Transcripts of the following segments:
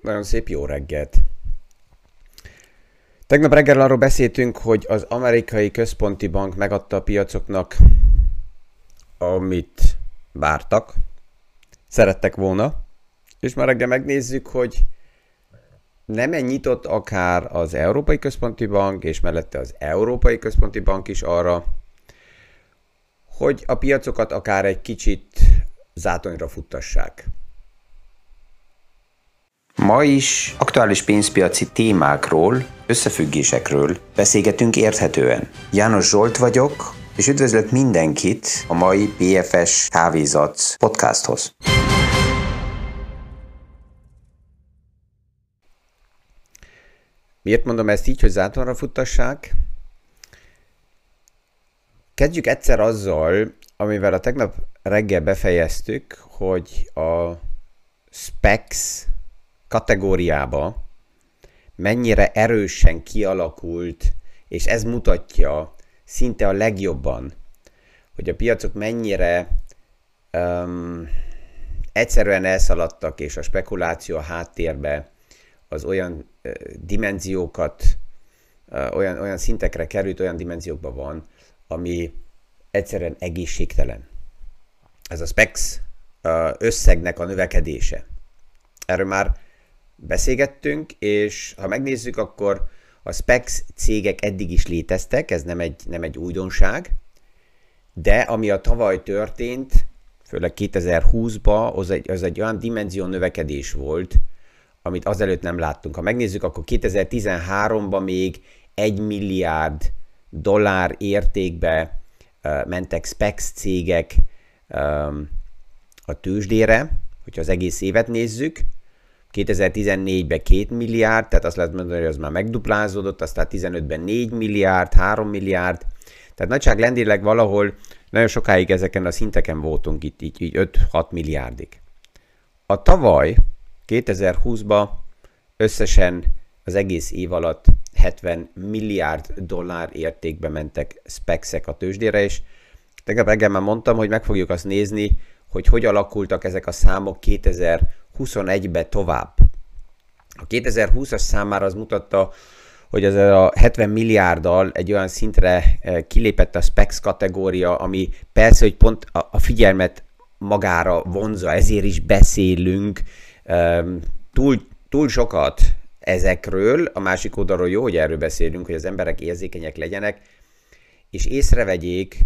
Nagyon szép jó reggelt! Tegnap reggel arról beszéltünk, hogy az amerikai központi bank megadta a piacoknak, amit vártak, szerettek volna, és már reggel megnézzük, hogy nem nyitott akár az Európai Központi Bank, és mellette az Európai Központi Bank is arra, hogy a piacokat akár egy kicsit zátonyra futtassák. Ma is aktuális pénzpiaci témákról, összefüggésekről beszélgetünk érthetően. János Zsolt vagyok, és üdvözlök mindenkit a mai PFS Kávézat podcasthoz. Miért mondom ezt így, hogy zátonra futtassák? Kezdjük egyszer azzal, amivel a tegnap reggel befejeztük, hogy a specs kategóriába mennyire erősen kialakult, és ez mutatja szinte a legjobban, hogy a piacok mennyire um, egyszerűen elszaladtak, és a spekuláció a háttérbe az olyan uh, dimenziókat, uh, olyan, olyan szintekre került, olyan dimenziókban van, ami egyszerűen egészségtelen. Ez a SPEX uh, összegnek a növekedése. Erről már beszélgettünk, és ha megnézzük, akkor a SPEX cégek eddig is léteztek, ez nem egy, nem egy újdonság, de ami a tavaly történt, főleg 2020-ban, az egy, az egy olyan dimenzió növekedés volt, amit azelőtt nem láttunk. Ha megnézzük, akkor 2013-ban még 1 milliárd dollár értékbe uh, mentek SPEX cégek um, a tőzsdére, hogyha az egész évet nézzük, 2014-ben 2 milliárd, tehát azt lehet mondani, hogy az már megduplázódott, aztán 15-ben 4 milliárd, 3 milliárd, tehát nagyságrendileg valahol nagyon sokáig ezeken a szinteken voltunk itt, így, így 5-6 milliárdig. A tavaly, 2020-ban összesen az egész év alatt 70 milliárd dollár értékbe mentek specsek a tőzsdére, és tegnap reggel már mondtam, hogy meg fogjuk azt nézni, hogy hogy alakultak ezek a számok 2000 21-be tovább. A 2020-as számára az mutatta, hogy ez a 70 milliárddal egy olyan szintre eh, kilépett a SPEX kategória, ami persze, hogy pont a figyelmet magára vonza, ezért is beszélünk túl, túl sokat ezekről, a másik oldalról jó, hogy erről beszélünk, hogy az emberek érzékenyek legyenek, és észrevegyék,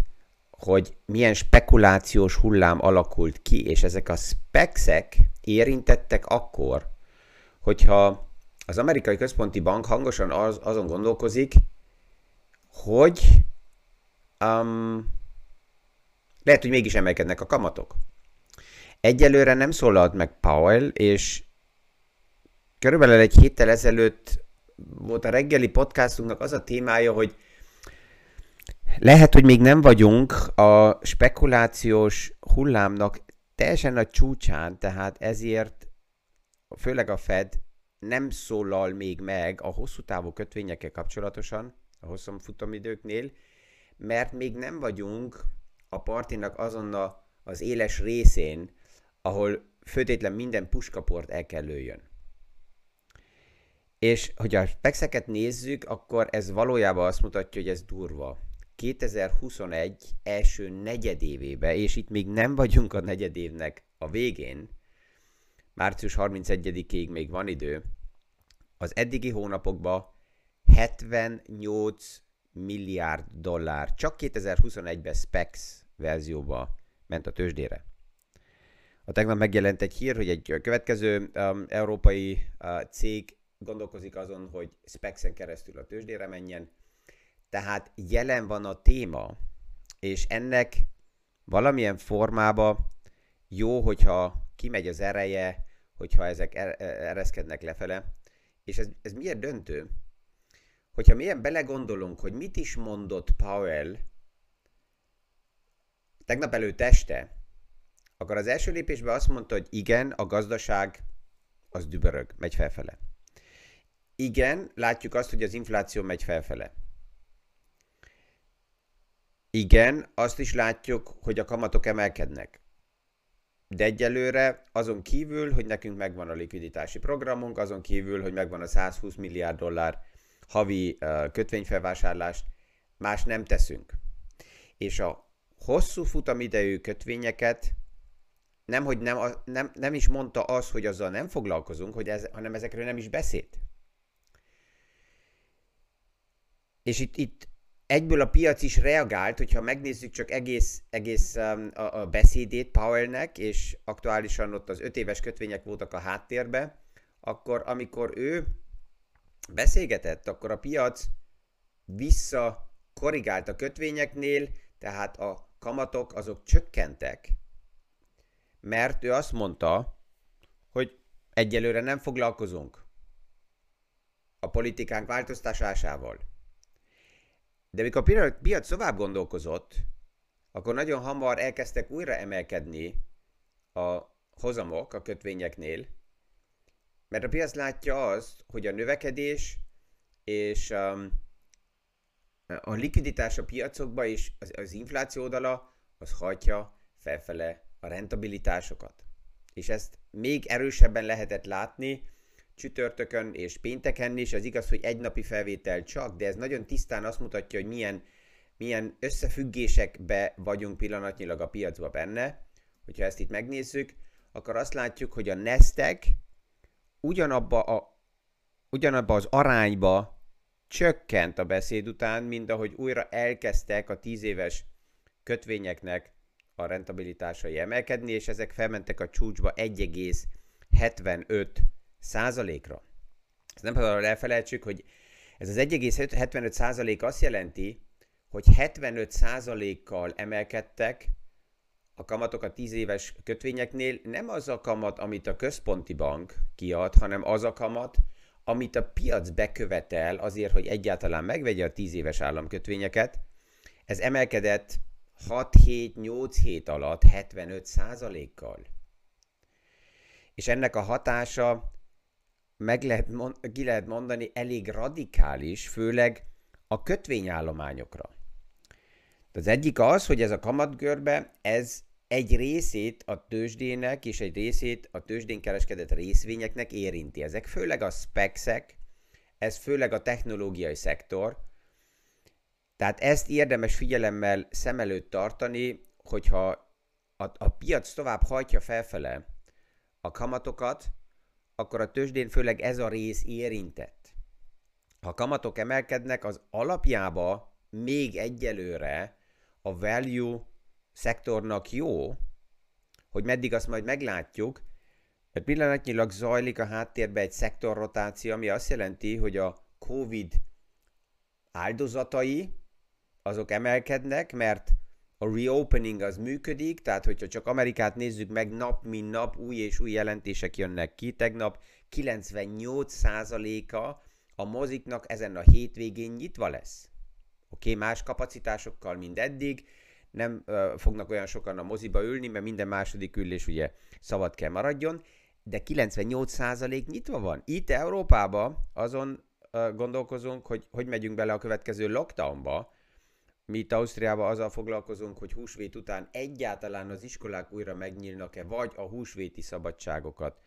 hogy milyen spekulációs hullám alakult ki, és ezek a spexek érintettek akkor, hogyha az amerikai központi bank hangosan az, azon gondolkozik, hogy um, lehet, hogy mégis emelkednek a kamatok. Egyelőre nem szólalt meg Powell, és körülbelül egy héttel ezelőtt volt a reggeli podcastunknak az a témája, hogy lehet, hogy még nem vagyunk a spekulációs hullámnak teljesen a csúcsán, tehát ezért főleg a Fed nem szólal még meg a hosszú távú kötvényekkel kapcsolatosan, a hosszú futamidőknél, mert még nem vagyunk a partinak azon a, az éles részén, ahol főtétlen minden puskaport el kell lőjön. És hogyha a specseket nézzük, akkor ez valójában azt mutatja, hogy ez durva. 2021 első negyedévébe, és itt még nem vagyunk a negyedévnek a végén, március 31-ig még van idő, az eddigi hónapokban 78 milliárd dollár. Csak 2021-ben SPEX verzióba ment a tőzsdére. A tegnap megjelent egy hír, hogy egy következő um, európai uh, cég gondolkozik azon, hogy SPEX-en keresztül a tőzsdére menjen, tehát jelen van a téma, és ennek valamilyen formába jó, hogyha kimegy az ereje, hogyha ezek er- er- ereszkednek lefele. És ez, ez miért döntő? Hogyha milyen belegondolunk, hogy mit is mondott Powell tegnap előtt este, akkor az első lépésben azt mondta, hogy igen, a gazdaság az dübörög, megy felfele. Igen, látjuk azt, hogy az infláció megy felfele. Igen, azt is látjuk, hogy a kamatok emelkednek. De egyelőre azon kívül, hogy nekünk megvan a likviditási programunk, azon kívül, hogy megvan a 120 milliárd dollár havi kötvényfelvásárlás, más nem teszünk. És a hosszú futamidejű kötvényeket nem, hogy nem, nem, nem is mondta az, hogy azzal nem foglalkozunk, hogy ez, hanem ezekről nem is beszélt. És itt, itt egyből a piac is reagált, hogyha megnézzük csak egész, egész um, a, a beszédét Powellnek, és aktuálisan ott az öt éves kötvények voltak a háttérbe, akkor amikor ő beszélgetett, akkor a piac vissza korrigált a kötvényeknél, tehát a kamatok azok csökkentek, mert ő azt mondta, hogy egyelőre nem foglalkozunk a politikánk változtatásával. De mikor a piac tovább gondolkozott, akkor nagyon hamar elkezdtek újra emelkedni a hozamok a kötvényeknél, mert a piac látja azt, hogy a növekedés és um, a likviditás a piacokba és az, az infláció oldala az hajtja felfele a rentabilitásokat. És ezt még erősebben lehetett látni csütörtökön és pénteken is. Az igaz, hogy egy napi felvétel csak, de ez nagyon tisztán azt mutatja, hogy milyen, milyen összefüggésekbe vagyunk pillanatnyilag a piacban benne. Hogyha ezt itt megnézzük, akkor azt látjuk, hogy a Nestek ugyanabba, a, ugyanabba az arányba csökkent a beszéd után, mint ahogy újra elkezdtek a tíz éves kötvényeknek a rentabilitásai emelkedni, és ezek felmentek a csúcsba 1,75 százalékra. Ezt nem szabad elfelejtsük, hogy ez az 1,75 százalék azt jelenti, hogy 75 százalékkal emelkedtek a kamatok a 10 éves kötvényeknél, nem az a kamat, amit a központi bank kiad, hanem az a kamat, amit a piac bekövetel azért, hogy egyáltalán megvegye a 10 éves államkötvényeket. Ez emelkedett 6-7-8 hét alatt 75 százalékkal. És ennek a hatása meg lehet, ki lehet mondani elég radikális, főleg a kötvényállományokra. Az egyik az, hogy ez a kamatgörbe, ez egy részét a tőzsdének és egy részét a tőzsdén kereskedett részvényeknek érinti. Ezek főleg a specsek, ez főleg a technológiai szektor, tehát ezt érdemes figyelemmel szem előtt tartani, hogyha a, a piac tovább hajtja felfele a kamatokat, akkor a tőzsdén főleg ez a rész érintett. Ha kamatok emelkednek, az alapjába még egyelőre a value szektornak jó, hogy meddig azt majd meglátjuk, mert pillanatnyilag zajlik a háttérben egy szektorrotáció, ami azt jelenti, hogy a COVID áldozatai azok emelkednek, mert a reopening az működik, tehát hogyha csak Amerikát nézzük meg, nap mint nap új és új jelentések jönnek ki. Tegnap 98%-a a moziknak ezen a hétvégén nyitva lesz. Oké, okay, más kapacitásokkal, mint eddig, nem uh, fognak olyan sokan a moziba ülni, mert minden második ülés ugye szabad kell maradjon, de 98% nyitva van. Itt Európában azon uh, gondolkozunk, hogy hogy megyünk bele a következő lockdownba, mi itt Ausztriában azzal foglalkozunk, hogy húsvét után egyáltalán az iskolák újra megnyílnak-e, vagy a húsvéti szabadságokat,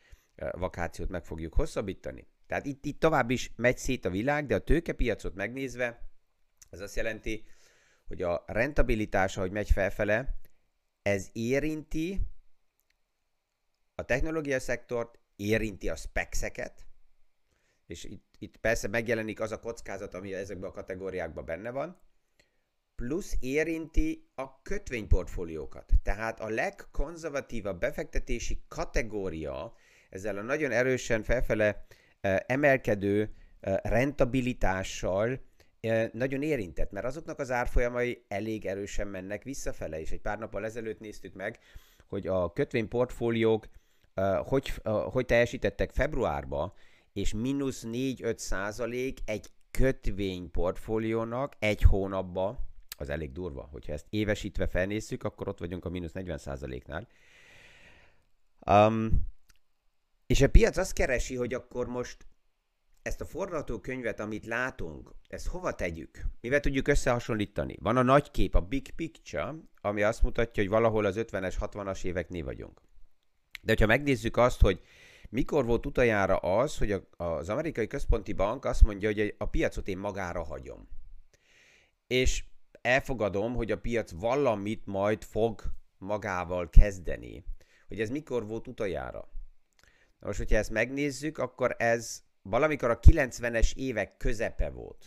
vakációt meg fogjuk hosszabbítani. Tehát itt, itt tovább is megy szét a világ, de a tőkepiacot megnézve, ez azt jelenti, hogy a rentabilitása, hogy megy felfele, ez érinti a technológia szektort, érinti a specseket, és itt, itt persze megjelenik az a kockázat, ami ezekben a kategóriákban benne van, plusz érinti a kötvényportfóliókat. Tehát a legkonzervatívabb befektetési kategória ezzel a nagyon erősen felfele emelkedő rentabilitással nagyon érintett, mert azoknak az árfolyamai elég erősen mennek visszafele, és egy pár nappal ezelőtt néztük meg, hogy a kötvényportfóliók hogy, hogy teljesítettek februárba, és mínusz 4-5 százalék egy kötvényportfóliónak egy hónapba az elég durva. Hogyha ezt évesítve felnézzük, akkor ott vagyunk a mínusz 40%-nál. Um, és a piac azt keresi, hogy akkor most ezt a forgatókönyvet, amit látunk, ezt hova tegyük? Mivel tudjuk összehasonlítani? Van a nagy kép, a big picture, ami azt mutatja, hogy valahol az 50-es, 60-as éveknél vagyunk. De hogyha megnézzük azt, hogy mikor volt utoljára az, hogy a, az amerikai központi bank azt mondja, hogy a piacot én magára hagyom. És elfogadom, hogy a piac valamit majd fog magával kezdeni. Hogy ez mikor volt utoljára. Na most, hogyha ezt megnézzük, akkor ez valamikor a 90-es évek közepe volt.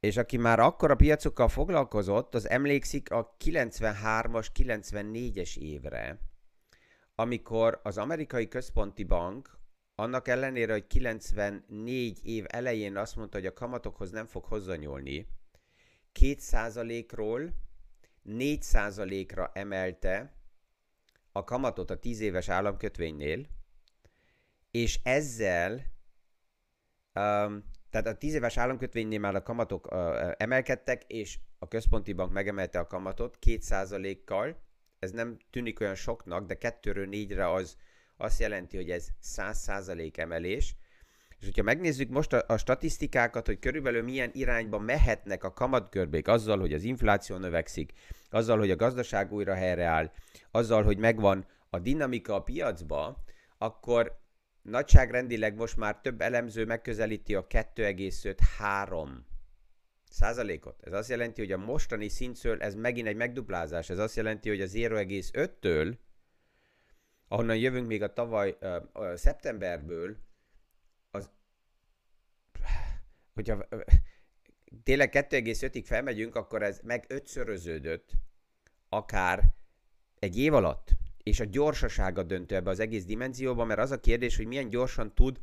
És aki már akkor a piacokkal foglalkozott, az emlékszik a 93-as, 94-es évre, amikor az amerikai központi bank annak ellenére, hogy 94 év elején azt mondta, hogy a kamatokhoz nem fog hozzányúlni, 2%-ról 4%-ra emelte a kamatot a 10 éves államkötvénynél, és ezzel, um, tehát a 10 éves államkötvénynél már a kamatok uh, emelkedtek, és a központi bank megemelte a kamatot 2%-kal, ez nem tűnik olyan soknak, de 2-ről 4-re az azt jelenti, hogy ez 100% emelés, és hogyha megnézzük most a, a statisztikákat, hogy körülbelül milyen irányba mehetnek a kamatkörbék azzal, hogy az infláció növekszik, azzal, hogy a gazdaság újra helyreáll, azzal, hogy megvan a dinamika a piacba, akkor nagyságrendileg most már több elemző megközelíti a 2,5-3 százalékot. Ez azt jelenti, hogy a mostani szintszől ez megint egy megduplázás. Ez azt jelenti, hogy a 0,5-től, ahonnan jövünk még a tavaly uh, uh, szeptemberből, hogyha tényleg 2,5-ig felmegyünk, akkor ez meg ötszöröződött akár egy év alatt. És a gyorsasága döntő ebbe az egész dimenzióban, mert az a kérdés, hogy milyen gyorsan tud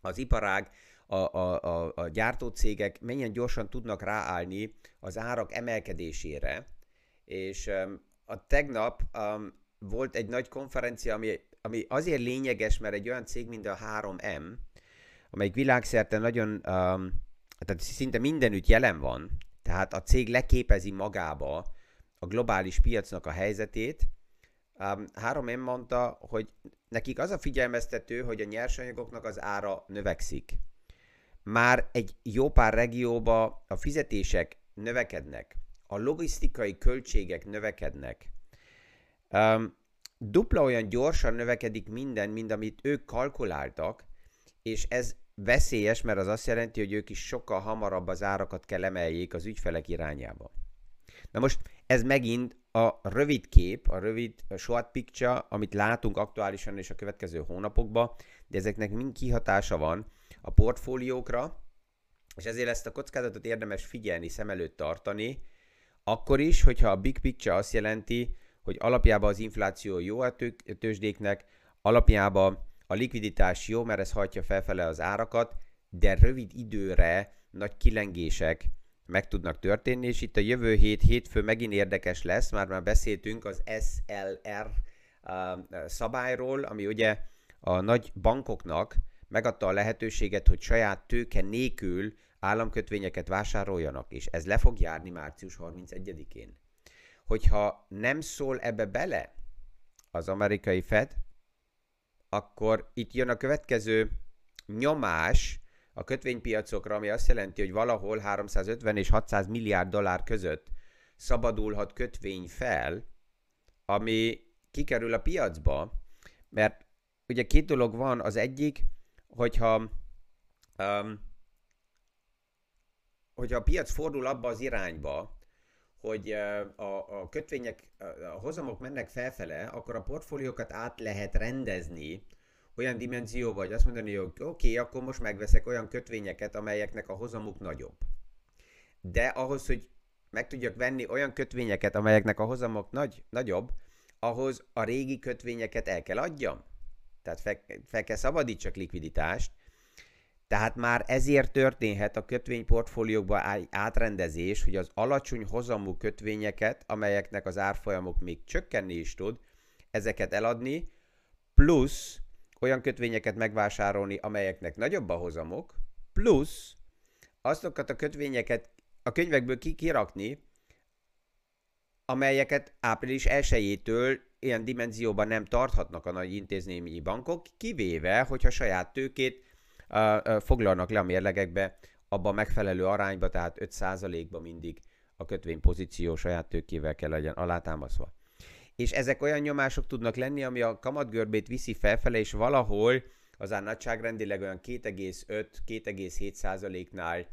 az iparág, a, a, a, a gyártócégek mennyien gyorsan tudnak ráállni az árak emelkedésére. És um, a tegnap um, volt egy nagy konferencia, ami, ami azért lényeges, mert egy olyan cég, mint a 3M, amelyik világszerte nagyon, um, tehát szinte mindenütt jelen van, tehát a cég leképezi magába a globális piacnak a helyzetét. Um, három én mondta, hogy nekik az a figyelmeztető, hogy a nyersanyagoknak az ára növekszik. Már egy jó pár regióba a fizetések növekednek, a logisztikai költségek növekednek. Um, dupla olyan gyorsan növekedik minden, mint amit ők kalkuláltak, és ez veszélyes, mert az azt jelenti, hogy ők is sokkal hamarabb az árakat kell emeljék az ügyfelek irányába. Na most ez megint a rövid kép, a rövid a short picture, amit látunk aktuálisan és a következő hónapokban, de ezeknek mind kihatása van a portfóliókra, és ezért ezt a kockázatot érdemes figyelni, szem előtt tartani, akkor is, hogyha a big picture azt jelenti, hogy alapjában az infláció jó a tőzsdéknek, alapjában a likviditás jó, mert ez hajtja felfele az árakat, de rövid időre nagy kilengések meg tudnak történni, és itt a jövő hét, hétfő megint érdekes lesz, már már beszéltünk az SLR szabályról, ami ugye a nagy bankoknak megadta a lehetőséget, hogy saját tőke nélkül államkötvényeket vásároljanak, és ez le fog járni március 31-én. Hogyha nem szól ebbe bele az amerikai Fed, akkor itt jön a következő nyomás a kötvénypiacokra, ami azt jelenti, hogy valahol 350 és 600 milliárd dollár között szabadulhat kötvény fel, ami kikerül a piacba, mert ugye két dolog van, az egyik, hogyha um, hogyha a piac fordul abba az irányba, hogy a, a kötvények, a hozamok mennek felfele, akkor a portfóliókat át lehet rendezni olyan dimenzióba, hogy azt mondani, hogy oké, okay, akkor most megveszek olyan kötvényeket, amelyeknek a hozamuk nagyobb. De ahhoz, hogy meg tudjak venni olyan kötvényeket, amelyeknek a hozamok nagy, nagyobb, ahhoz a régi kötvényeket el kell adjam. Tehát fel, fel kell szabadítsak likviditást, tehát már ezért történhet a kötvényportfóliókba átrendezés, hogy az alacsony hozamú kötvényeket, amelyeknek az árfolyamok még csökkenni is tud, ezeket eladni, plusz olyan kötvényeket megvásárolni, amelyeknek nagyobb a hozamok, plusz azokat a kötvényeket a könyvekből kirakni, amelyeket április 1 ilyen dimenzióban nem tarthatnak a nagy intézményi bankok, kivéve, hogyha saját tőkét foglalnak le a mérlegekbe abba megfelelő arányba, tehát 5%-ba mindig a kötvény pozíció saját tőkével kell legyen alátámaszva. és ezek olyan nyomások tudnak lenni, ami a kamatgörbét viszi felfele, és valahol az nagyságrendileg olyan 2,5-2,7 százaléknál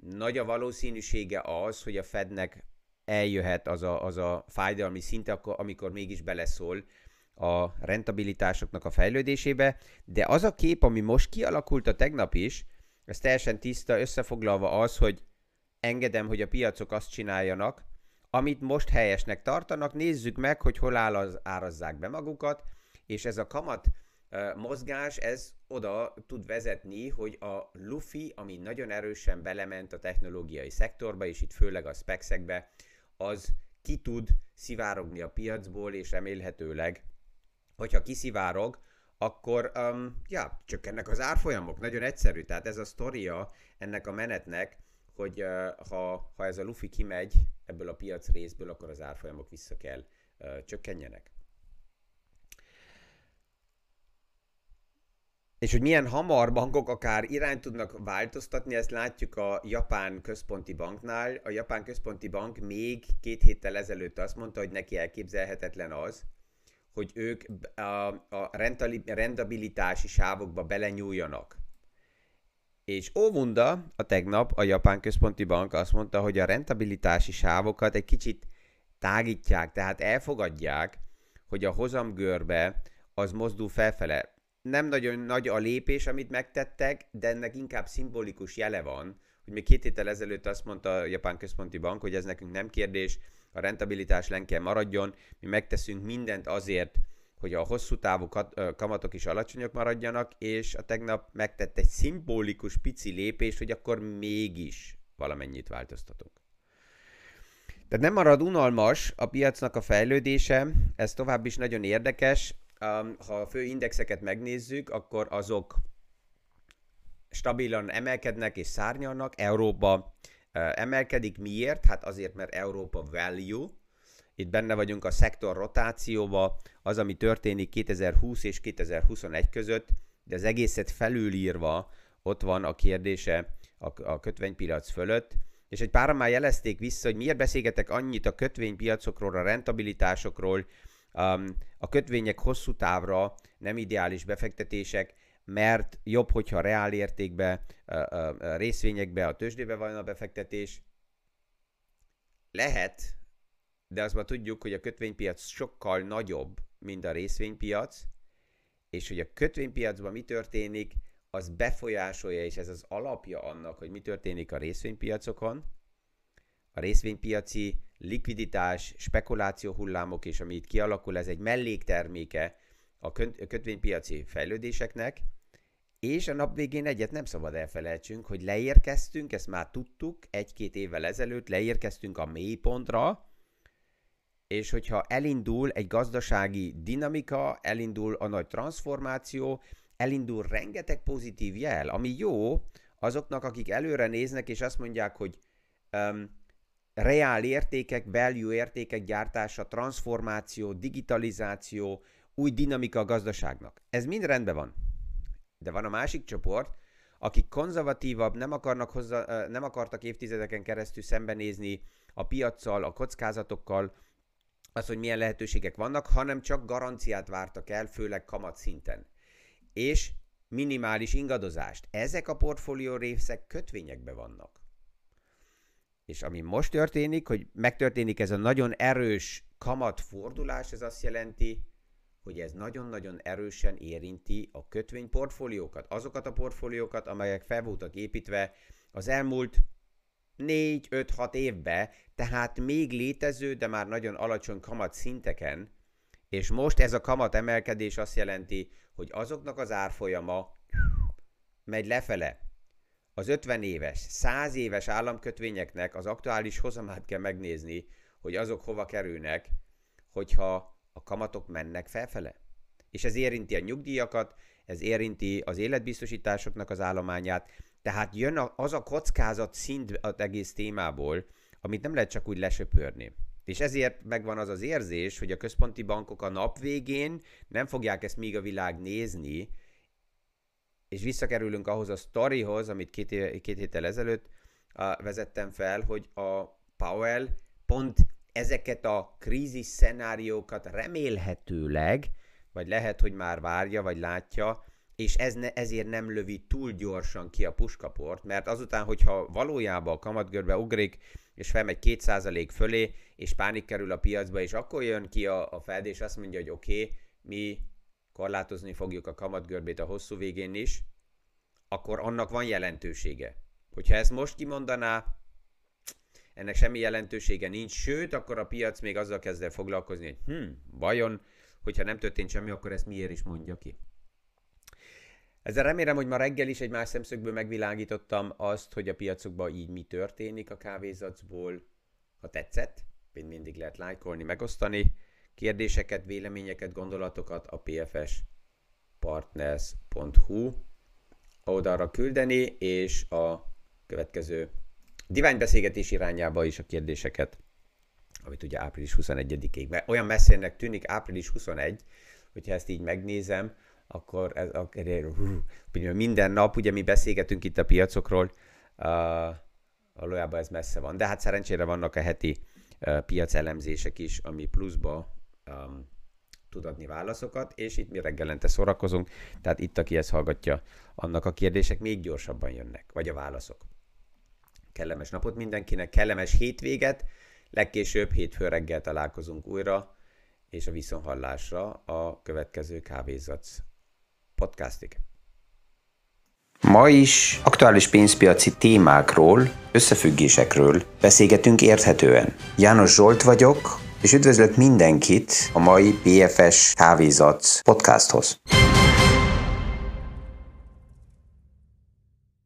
nagy a valószínűsége az, hogy a Fednek eljöhet az a, az a fájdalmi szint, amikor mégis beleszól a rentabilitásoknak a fejlődésébe, de az a kép, ami most kialakult a tegnap is, ez teljesen tiszta, összefoglalva az, hogy engedem, hogy a piacok azt csináljanak, amit most helyesnek tartanak, nézzük meg, hogy hol áll az, árazzák be magukat, és ez a kamat mozgás, ez oda tud vezetni, hogy a Luffy, ami nagyon erősen belement a technológiai szektorba, és itt főleg a spexekbe, az ki tud szivárogni a piacból, és remélhetőleg, hogyha kiszivárog, akkor um, ja, csökkennek az árfolyamok. Nagyon egyszerű, tehát ez a sztoria ennek a menetnek, hogy uh, ha, ha ez a Luffy kimegy ebből a piac részből, akkor az árfolyamok vissza kell uh, csökkenjenek. És hogy milyen hamar bankok akár irányt tudnak változtatni, ezt látjuk a Japán Központi Banknál. A Japán Központi Bank még két héttel ezelőtt azt mondta, hogy neki elképzelhetetlen az, hogy ők a, a rendabilitási sávokba belenyúljanak. És óvunda a tegnap a Japán Központi Bank azt mondta, hogy a rentabilitási sávokat egy kicsit tágítják, tehát elfogadják, hogy a hozamgörbe az mozdul felfele nem nagyon nagy a lépés, amit megtettek, de ennek inkább szimbolikus jele van, hogy még két héttel ezelőtt azt mondta a Japán Központi Bank, hogy ez nekünk nem kérdés, a rentabilitás lenkel maradjon, mi megteszünk mindent azért, hogy a hosszú távú kamatok is alacsonyak maradjanak, és a tegnap megtett egy szimbolikus pici lépés, hogy akkor mégis valamennyit változtatunk. Tehát nem marad unalmas a piacnak a fejlődése, ez tovább is nagyon érdekes, ha a fő indexeket megnézzük, akkor azok stabilan emelkednek és szárnyalnak. Európa emelkedik. Miért? Hát azért, mert Európa value. Itt benne vagyunk a szektor rotációba, az, ami történik 2020 és 2021 között, de az egészet felülírva ott van a kérdése a, a kötvénypiac fölött, és egy páran már jelezték vissza, hogy miért beszélgetek annyit a kötvénypiacokról, a rentabilitásokról, a kötvények hosszú távra nem ideális befektetések, mert jobb, hogyha reál értékbe, részvényekbe, a tőzsdébe van a befektetés. Lehet, de azt már tudjuk, hogy a kötvénypiac sokkal nagyobb, mint a részvénypiac, és hogy a kötvénypiacban mi történik, az befolyásolja, és ez az alapja annak, hogy mi történik a részvénypiacokon. A részvénypiaci likviditás, spekuláció hullámok, és ami itt kialakul, ez egy mellékterméke a kötvénypiaci fejlődéseknek, és a nap végén egyet nem szabad elfelejtsünk, hogy leérkeztünk, ezt már tudtuk egy-két évvel ezelőtt, leérkeztünk a mélypontra, és hogyha elindul egy gazdasági dinamika, elindul a nagy transformáció, elindul rengeteg pozitív jel, ami jó azoknak, akik előre néznek, és azt mondják, hogy um, reál értékek, value értékek gyártása, transformáció, digitalizáció, új dinamika a gazdaságnak. Ez mind rendben van. De van a másik csoport, akik konzervatívabb, nem, akarnak hozzá, nem akartak évtizedeken keresztül szembenézni a piaccal, a kockázatokkal, az, hogy milyen lehetőségek vannak, hanem csak garanciát vártak el, főleg kamat szinten. És minimális ingadozást. Ezek a portfólió részek kötvényekbe vannak. És ami most történik, hogy megtörténik ez a nagyon erős kamatfordulás, ez azt jelenti, hogy ez nagyon-nagyon erősen érinti a kötvényportfóliókat, azokat a portfóliókat, amelyek fel voltak építve az elmúlt 4-5-6 évbe, tehát még létező, de már nagyon alacsony kamat szinteken, és most ez a kamat emelkedés azt jelenti, hogy azoknak az árfolyama megy lefele, az 50 éves, 100 éves államkötvényeknek az aktuális hozamát kell megnézni, hogy azok hova kerülnek, hogyha a kamatok mennek felfele. És ez érinti a nyugdíjakat, ez érinti az életbiztosításoknak az állományát, tehát jön az a kockázat szint az egész témából, amit nem lehet csak úgy lesöpörni. És ezért megvan az az érzés, hogy a központi bankok a nap végén nem fogják ezt még a világ nézni, és visszakerülünk ahhoz a sztorihoz, amit két, két héttel ezelőtt vezettem fel, hogy a Powell pont ezeket a krízis szenáriókat remélhetőleg, vagy lehet, hogy már várja, vagy látja, és ez ne, ezért nem lövi túl gyorsan ki a puskaport, mert azután, hogyha valójában a kamatgörbe ugrik, és felmegy 2% fölé, és pánik kerül a piacba, és akkor jön ki a, a Fed, és azt mondja, hogy oké, okay, mi korlátozni fogjuk a kamatgörbét a hosszú végén is, akkor annak van jelentősége. Hogyha ezt most kimondaná, ennek semmi jelentősége nincs, sőt, akkor a piac még azzal kezd el foglalkozni, hogy hm, vajon, hogyha nem történt semmi, akkor ezt miért is mondja ki. Ezzel remélem, hogy ma reggel is egy más szemszögből megvilágítottam azt, hogy a piacokban így mi történik a kávézacból. Ha tetszett, mint mindig lehet lájkolni, megosztani. Kérdéseket, véleményeket, gondolatokat a pfspartners.hu oldalra küldeni, és a következő diványbeszélgetés irányába is a kérdéseket, amit ugye április 21-ig, mert olyan messzének tűnik április 21, hogyha ezt így megnézem, akkor ez, akkor minden nap, ugye mi beszélgetünk itt a piacokról, uh, valójában ez messze van. De hát szerencsére vannak a heti uh, piacelemzések is, ami pluszba um, tud adni válaszokat, és itt mi reggelente szórakozunk, tehát itt, aki ezt hallgatja, annak a kérdések még gyorsabban jönnek, vagy a válaszok. Kellemes napot mindenkinek, kellemes hétvéget, legkésőbb hétfő reggel találkozunk újra, és a viszonhallásra a következő kávézac podcastig. Ma is aktuális pénzpiaci témákról, összefüggésekről beszélgetünk érthetően. János Zsolt vagyok, és üdvözlök mindenkit a mai PFS Kávézac podcasthoz.